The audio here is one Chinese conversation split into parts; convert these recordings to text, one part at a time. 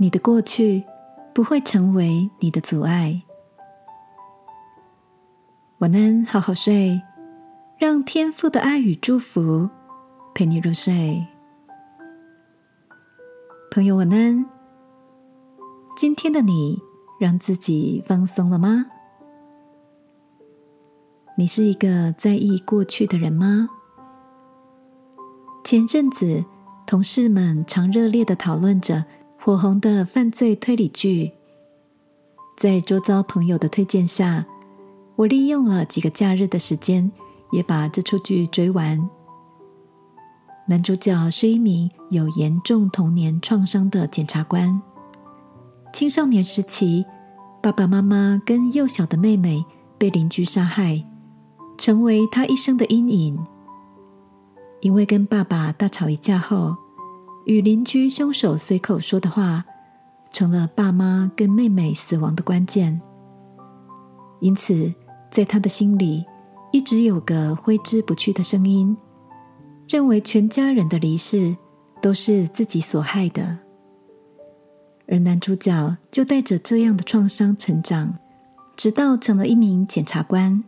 你的过去不会成为你的阻碍。晚安，好好睡，让天父的爱与祝福陪你入睡。朋友，晚安。今天的你，让自己放松了吗？你是一个在意过去的人吗？前阵子，同事们常热烈的讨论着。火红的犯罪推理剧，在周遭朋友的推荐下，我利用了几个假日的时间，也把这出剧追完。男主角是一名有严重童年创伤的检察官，青少年时期，爸爸妈妈跟幼小的妹妹被邻居杀害，成为他一生的阴影。因为跟爸爸大吵一架后。与邻居凶手随口说的话，成了爸妈跟妹妹死亡的关键。因此，在他的心里，一直有个挥之不去的声音，认为全家人的离世都是自己所害的。而男主角就带着这样的创伤成长，直到成了一名检察官。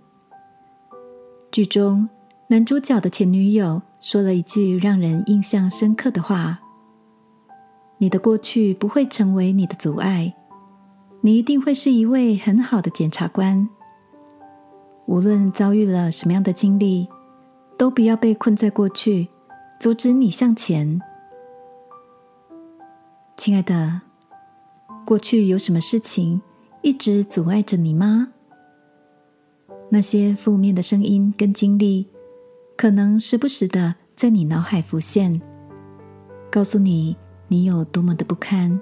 剧中，男主角的前女友说了一句让人印象深刻的话。你的过去不会成为你的阻碍，你一定会是一位很好的检察官。无论遭遇了什么样的经历，都不要被困在过去，阻止你向前。亲爱的，过去有什么事情一直阻碍着你吗？那些负面的声音跟经历，可能时不时的在你脑海浮现，告诉你。你有多么的不堪，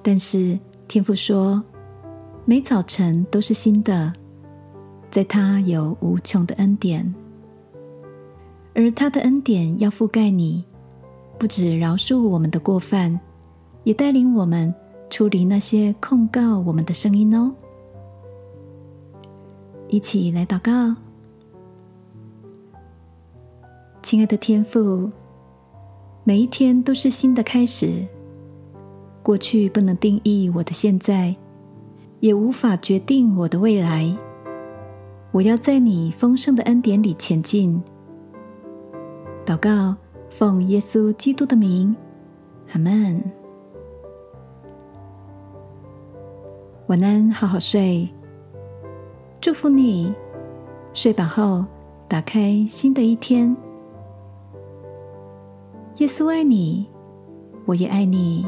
但是天父说，每早晨都是新的，在他有无穷的恩典，而他的恩典要覆盖你，不止饶恕我们的过犯，也带领我们处理那些控告我们的声音哦。一起来祷告，亲爱的天父。每一天都是新的开始。过去不能定义我的现在，也无法决定我的未来。我要在你丰盛的恩典里前进。祷告，奉耶稣基督的名，阿门。晚安，好好睡。祝福你，睡饱后打开新的一天。耶稣爱你，我也爱你。